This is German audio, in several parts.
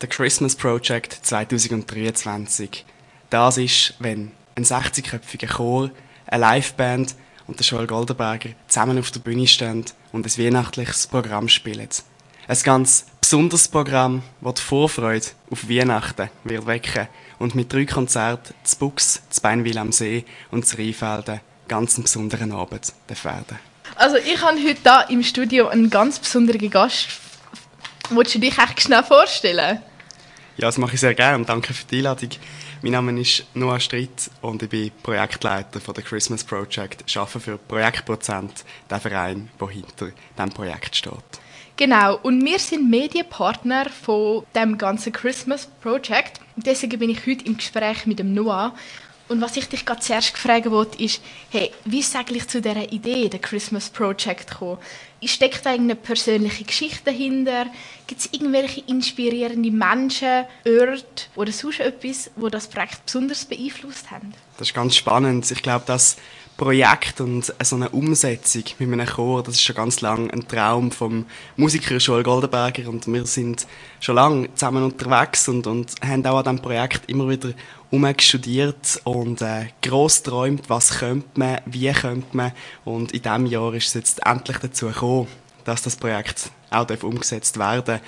The Christmas Project 2023. Das ist, wenn ein 60-köpfiger Chor, eine Liveband und der Joel Goldenberger zusammen auf der Bühne stehen und ein weihnachtliches Programm spielen. Ein ganz besonderes Programm, das die Vorfreude auf Weihnachten wird wecken und mit drei Konzerten zu Buchs, zu Beinwil am See und zu Rheinfelden ganz besonderen Abend werden. Also ich habe heute hier im Studio einen ganz besonderen Gast. Wolltest du dich echt schnell vorstellen? Ja, das mache ich sehr gerne. Danke für die Einladung. Mein Name ist Noah Stritt und ich bin Projektleiter von der Christmas Project. Ich arbeite für Projektprozent, der Verein, der hinter diesem Projekt steht. Genau, und wir sind Medienpartner von dem ganzen Christmas Project. Deswegen bin ich heute im Gespräch mit dem Noah. Und was ich dich gerade zuerst gefragt wollte, ist, hey, wie ist eigentlich zu dieser Idee, der Christmas Project, gekommen? Steckt da irgendeine persönliche Geschichte dahinter? Gibt es irgendwelche inspirierende Menschen, Orte oder sonst etwas, wo das Projekt besonders beeinflusst haben? Das ist ganz spannend. Ich glaube, dass Projekt und so eine Umsetzung mit einem Chor, das ist schon ganz lange ein Traum vom Musiker Joel Goldenberger und wir sind schon lange zusammen unterwegs und, und haben auch an diesem Projekt immer wieder umgestudiert und äh, gross träumt, was könnte man, wie könnte man. Und in diesem Jahr ist es jetzt endlich dazu gekommen, dass das Projekt auch umgesetzt werden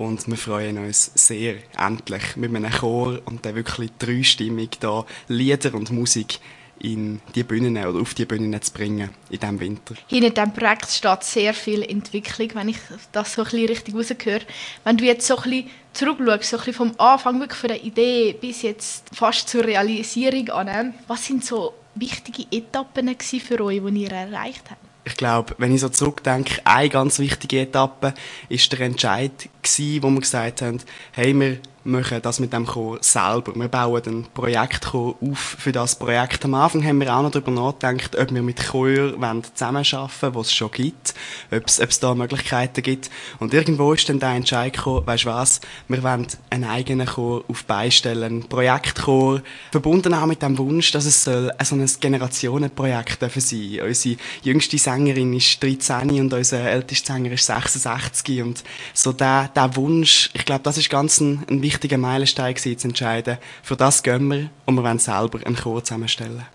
und wir freuen uns sehr, endlich mit einem Chor und der wirklich dreistimmig da Lieder und Musik in die Bühnen oder auf die Bühnen zu bringen in diesem Winter. Hinter diesem Projekt steht sehr viel Entwicklung, wenn ich das so ein bisschen richtig rausgehöre. Wenn du jetzt so ein bisschen zurückschaust, so ein bisschen vom Anfang wirklich von der Idee bis jetzt fast zur Realisierung an, was sind so wichtige Etappen für euch, die ihr erreicht habt? Ich glaube, wenn ich so zurückdenke, eine ganz wichtige Etappe ist der Entscheid gewesen, wo wir gesagt haben, hey, wir machen das mit dem Chor selber. Wir bauen ein Projektchor auf für das Projekt. Am Anfang haben wir auch noch darüber nachgedacht, ob wir mit Chor zusammenarbeiten wollen, was es schon gibt, ob es, da Möglichkeiten gibt. Und irgendwo ist dann der Entscheid gekommen, du was, wir wollen einen eigenen Chor auf beistellen, einen Projektchor, verbunden auch mit dem Wunsch, dass es so ein Generationenprojekt sein soll. Unsere jüngste Sängerin ist 13 und unser ältester Sänger ist 66 und so der, der Wunsch, ich glaube, das ist ganz ein, ein wichtiger Meilenstein gewesen, zu entscheiden, für das gehen wir und wir wollen selber einen Chor zusammenstellen.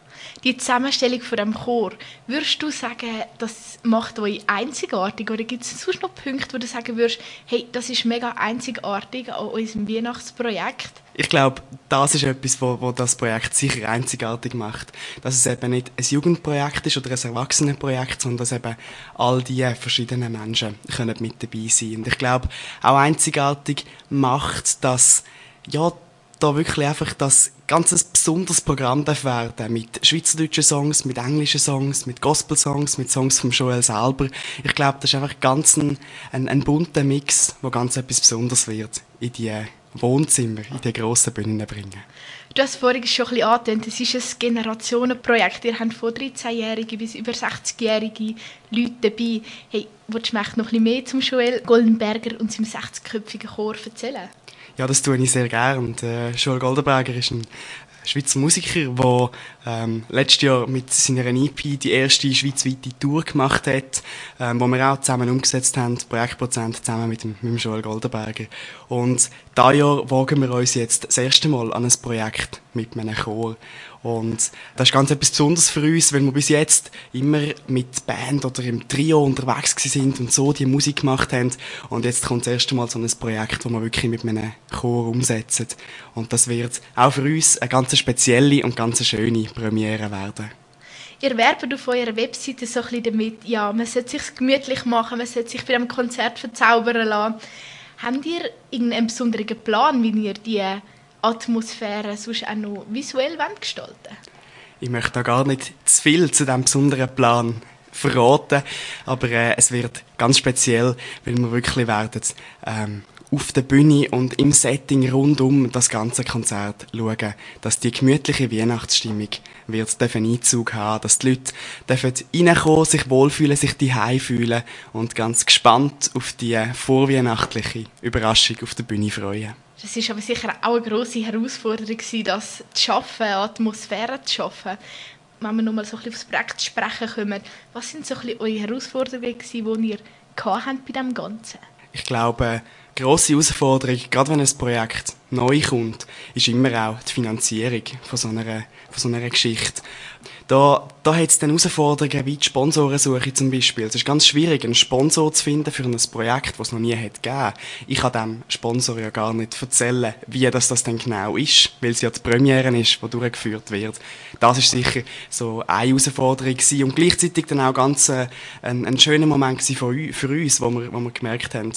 Die Zusammenstellung von dem Chor, würdest du sagen, das macht euch einzigartig oder gibt es sonst noch Punkte, wo du sagen würdest, hey, das ist mega einzigartig an unserem Weihnachtsprojekt? Ich glaube, das ist etwas, wo, wo das Projekt sicher einzigartig macht. Dass es eben nicht ein Jugendprojekt ist oder ein Erwachsenenprojekt, sondern dass eben all die verschiedenen Menschen können mit dabei sein. Und ich glaube, auch einzigartig macht, dass ja da wirklich einfach das ganz besonderes Programm werden mit schweizerdeutschen Songs, mit englischen Songs, mit Gospel-Songs, mit Songs von Joel selber. Ich glaube, das ist einfach ganz ein, ein, ein bunter Mix, wo ganz etwas Besonderes wird in die Wohnzimmer in die grossen Bühnen bringen. Du hast vorhin schon ein bisschen es ist ein Generationenprojekt. Ihr habt von 13-Jährigen bis über 60-jährige Leute dabei. Hey, willst du mir noch ein bisschen mehr zum Joel Goldenberger und seinem 60-köpfigen Chor erzählen? Ja, das tue ich sehr gerne. äh, Joel Goldenberger ist ein Schweizer Musiker, der ähm, letztes Jahr mit seiner EP die erste schweizweite Tour gemacht hat, ähm, wo wir auch zusammen umgesetzt haben, Projektprozent zusammen mit dem, mit dem Joel Goldenberger. Und dieses Jahr wagen wir uns jetzt das erste Mal an ein Projekt mit einem Chor. Und das ist ganz etwas Besonderes für uns, weil wir bis jetzt immer mit Band oder im Trio unterwegs sind und so die Musik gemacht haben. Und jetzt kommt das erste Mal so ein Projekt, wo wir wirklich mit einem Chor umsetzen. Und das wird auch für uns eine ganz spezielle und ganz schöne Premiere werden. Ihr werbt auf eurer Webseite so ein bisschen damit, ja, man sollte sich gemütlich machen, man sollte sich bei einem Konzert verzaubern lassen. Habt ihr irgendeinen besonderen Plan, wie ihr die Atmosphäre sonst auch noch visuell gestalten Ich möchte da gar nicht zu viel zu diesem besonderen Plan verraten, aber äh, es wird ganz speziell, weil wir wirklich werden ähm, auf der Bühne und im Setting rund um das ganze Konzert schauen, dass die gemütliche Weihnachtsstimmung wird einen Einzug haben, dass die Leute dürfen reinkommen, sich wohlfühlen, sich die fühlen und ganz gespannt auf die vorweihnachtliche Überraschung auf der Bühne freuen. Das ist aber sicher auch eine grosse Herausforderung, das zu schaffen, Atmosphäre zu schaffen. Wenn wir nochmal so ein bisschen aufs Projekt sprechen kommen, was sind so ein eure Herausforderungen, die ihr bei dem Ganzen? Ich glaube, grosse Herausforderung, gerade wenn ein Projekt neu kommt, ist immer auch die Finanzierung von so einer, von so einer Geschichte. Da, da hat es dann Herausforderungen wie die Sponsorensuche zum Beispiel. Es ist ganz schwierig, einen Sponsor zu finden für ein Projekt, das es noch nie hat gegeben. Ich kann dem Sponsor ja gar nicht erzählen, wie das, das denn genau ist, weil es ja die Premiere ist, die durchgeführt wird. Das ist sicher so eine Herausforderung gewesen. und gleichzeitig dann auch ganz äh, ein, ein schöner Moment für uns, wo wir, wo wir gemerkt haben,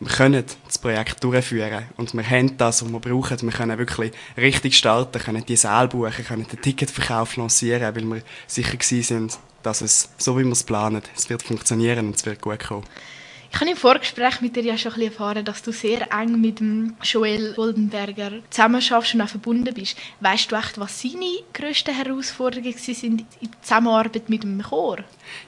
wir können das Projekt durchführen und wir haben das, was wir brauchen. Wir können wirklich richtig starten, können die Säle buchen, können den Ticketverkauf lancieren, weil wir sicher sind, dass es, so wie wir es planen, es wird funktionieren und es wird gut kommen. Ich habe im Vorgespräch mit dir ja schon ein bisschen erfahren, dass du sehr eng mit dem Joel Goldenberger zusammenarbeitest und auch verbunden bist. Weißt du echt, was seine grössten Herausforderungen sind in der Zusammenarbeit mit dem Chor?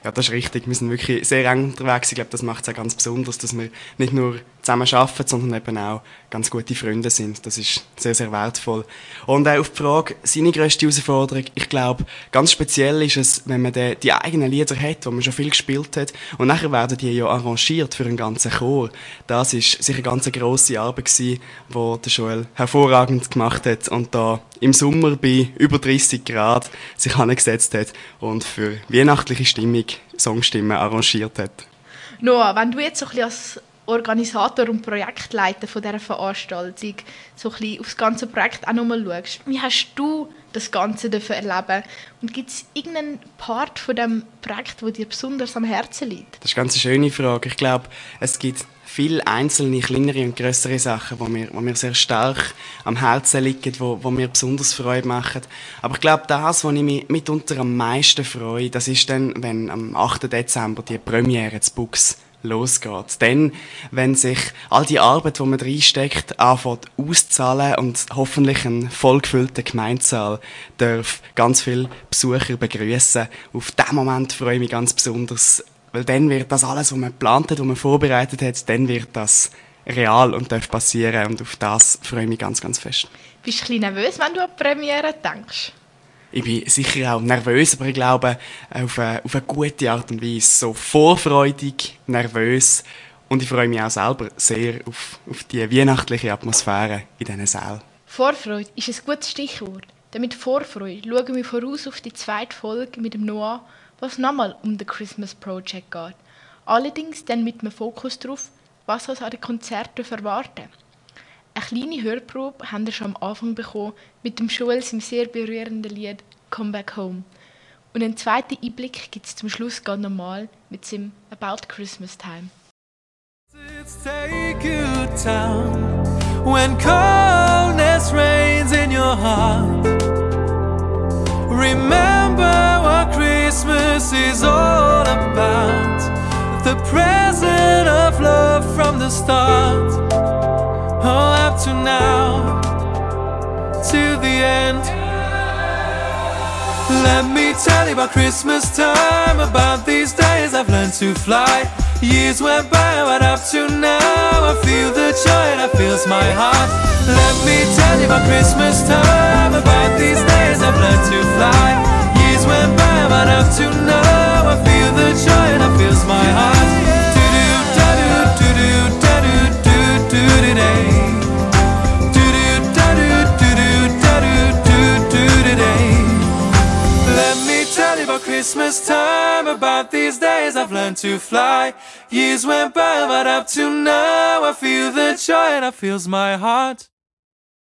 Ja, das ist richtig. Wir sind wirklich sehr eng unterwegs. Ich glaube, das macht es auch ganz besonders, dass wir nicht nur zusammen arbeiten, sondern eben auch ganz gute Freunde sind. Das ist sehr, sehr wertvoll. Und auch auf die Frage, seine grösste Herausforderung, ich glaube, ganz speziell ist es, wenn man die, die eigenen Lieder hat, die man schon viel gespielt hat, und nachher werden die ja arrangiert für einen ganzen Chor. Das ist sicher eine ganz grosse Arbeit gewesen, die der Joel hervorragend gemacht hat und da im Sommer bei über 30 Grad sich angesetzt hat und für weihnachtliche Stimmung Songstimmen arrangiert hat. Noah, wenn du jetzt so ein bisschen als Organisator und Projektleiter von dieser Veranstaltung so ein bisschen auf das ganze Projekt auch nochmal schaust, wie hast du das Ganze dafür erleben und gibt es irgendeinen Part von dem Projekt, wo dir besonders am Herzen liegt? Das ist eine ganz schöne Frage. Ich glaube, es gibt viele einzelne, kleinere und größere Sachen, die mir, die mir sehr stark am Herzen liegen, wo, wo mir besonders Freude machen. Aber ich glaube, das, was ich mich mitunter am meisten freue, das ist dann, wenn am 8. Dezember die Premiere zu Books losgeht. Dann, wenn sich all die Arbeit, die man reinsteckt, anfängt auszahlen und hoffentlich ein vollgefüllter Gemeinsaal darf ganz viele Besucher begrüßen. Auf diesen Moment freue ich mich ganz besonders, weil dann wird das alles, was man geplant hat, was man vorbereitet hat, dann wird das real und darf passieren und auf das freue ich mich ganz, ganz fest. Bist du ein bisschen nervös, wenn du an die Premiere denkst? Ich bin sicher auch nervös, aber ich glaube auf eine, auf eine gute Art und Weise. So vorfreudig, nervös und ich freue mich auch selber sehr auf, auf die weihnachtliche Atmosphäre in diesen Sälen. Vorfreude ist ein gutes Stichwort. Denn mit Vorfreude schauen wir voraus auf die zweite Folge mit dem Noah was nochmal um The Christmas Project geht. Allerdings dann mit einem Fokus darauf, was uns an den Konzerten erwarten Eine kleine Hörprobe haben wir schon am Anfang bekommen mit dem Joel im sehr berührenden Lied Come Back Home. Und einen zweiten Einblick gibt es zum Schluss ganz normal mit dem About Christmas Time. Take you down when coldness reigns in your heart. Remember what Christmas is all about The present of love from the start to now To the end. Let me tell you about Christmas time About these days I've learned to fly. Years went by, but up to now I feel the joy that fills my heart. Let me tell you about Christmas time About these days I've learned to fly. Years went by, but up to now I feel the joy that fills my heart. Christmas time. About these days I've learned to fly. Years went by, but up to now I feel the joy that fills my heart.